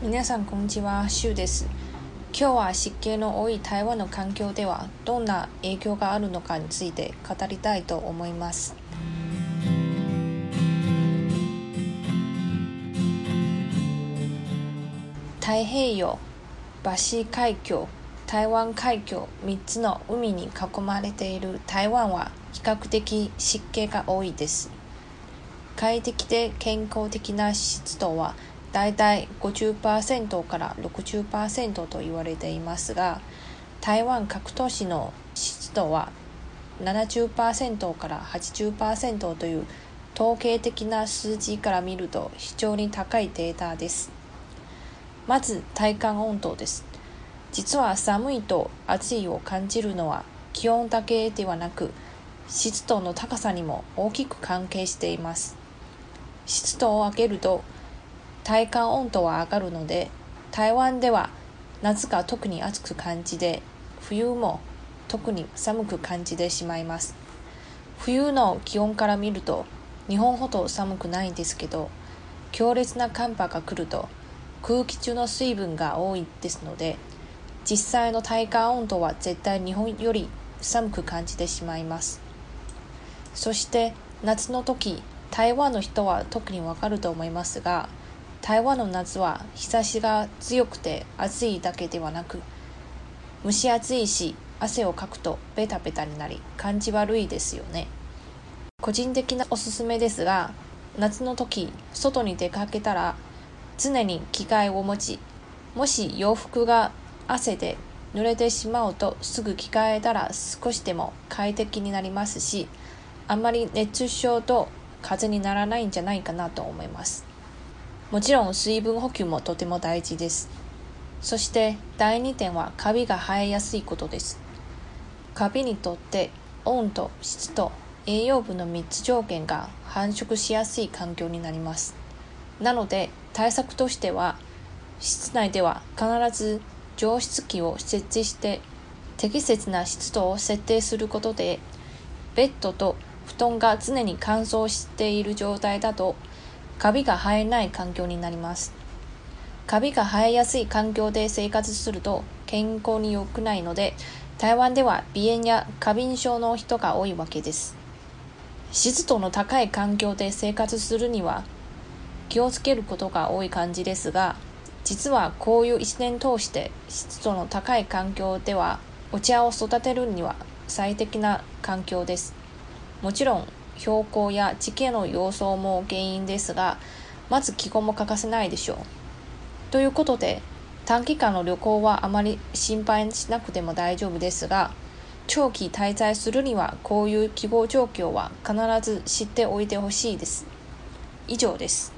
皆さんこんにちは、シュウです。今日は湿気の多い台湾の環境ではどんな影響があるのかについて語りたいと思います。太平洋、バシ海峡、台湾海峡3つの海に囲まれている台湾は比較的湿気が多いです。快適で健康的な湿度はだいたい50%から60%と言われていますが台湾各都市の湿度は70%から80%という統計的な数字から見ると非常に高いデータです。まず体感温度です。実は寒いと暑いを感じるのは気温だけではなく湿度の高さにも大きく関係しています。湿度を上げると体感温度は上がるので台湾では夏が特に暑く感じで冬も特に寒く感じてしまいます。冬の気温から見ると日本ほど寒くないんですけど強烈な寒波が来ると空気中の水分が多いですので実際の体感温度は絶対日本より寒く感じてしまいます。そして夏の時台湾の人は特にわかると思いますが台湾の夏は日差しが強くて暑いだけではなく蒸し暑いし汗をかくとベタベタになり感じ悪いですよね。個人的なおすすめですが夏の時外に出かけたら常に着替えを持ちもし洋服が汗で濡れてしまうとすぐ着替えたら少しでも快適になりますしあんまり熱中症と風邪にならないんじゃないかなと思います。もちろん水分補給もとても大事です。そして第2点はカビが生えやすいことです。カビにとって温度湿度栄養分の3つ条件が繁殖しやすい環境になります。なので対策としては室内では必ず除湿機を設置して適切な湿度を設定することでベッドと布団が常に乾燥している状態だとカビが生えない環境になります。カビが生えやすい環境で生活すると健康に良くないので台湾では鼻炎や過敏症の人が多いわけです。湿度の高い環境で生活するには気をつけることが多い感じですが実はこういう一年通して湿度の高い環境ではお茶を育てるには最適な環境です。もちろん標高や地形の様相も原因ですがまず気候も欠かせないでしょう。ということで短期間の旅行はあまり心配しなくても大丈夫ですが長期滞在するにはこういう希望状況は必ず知っておいてほしいです。以上です。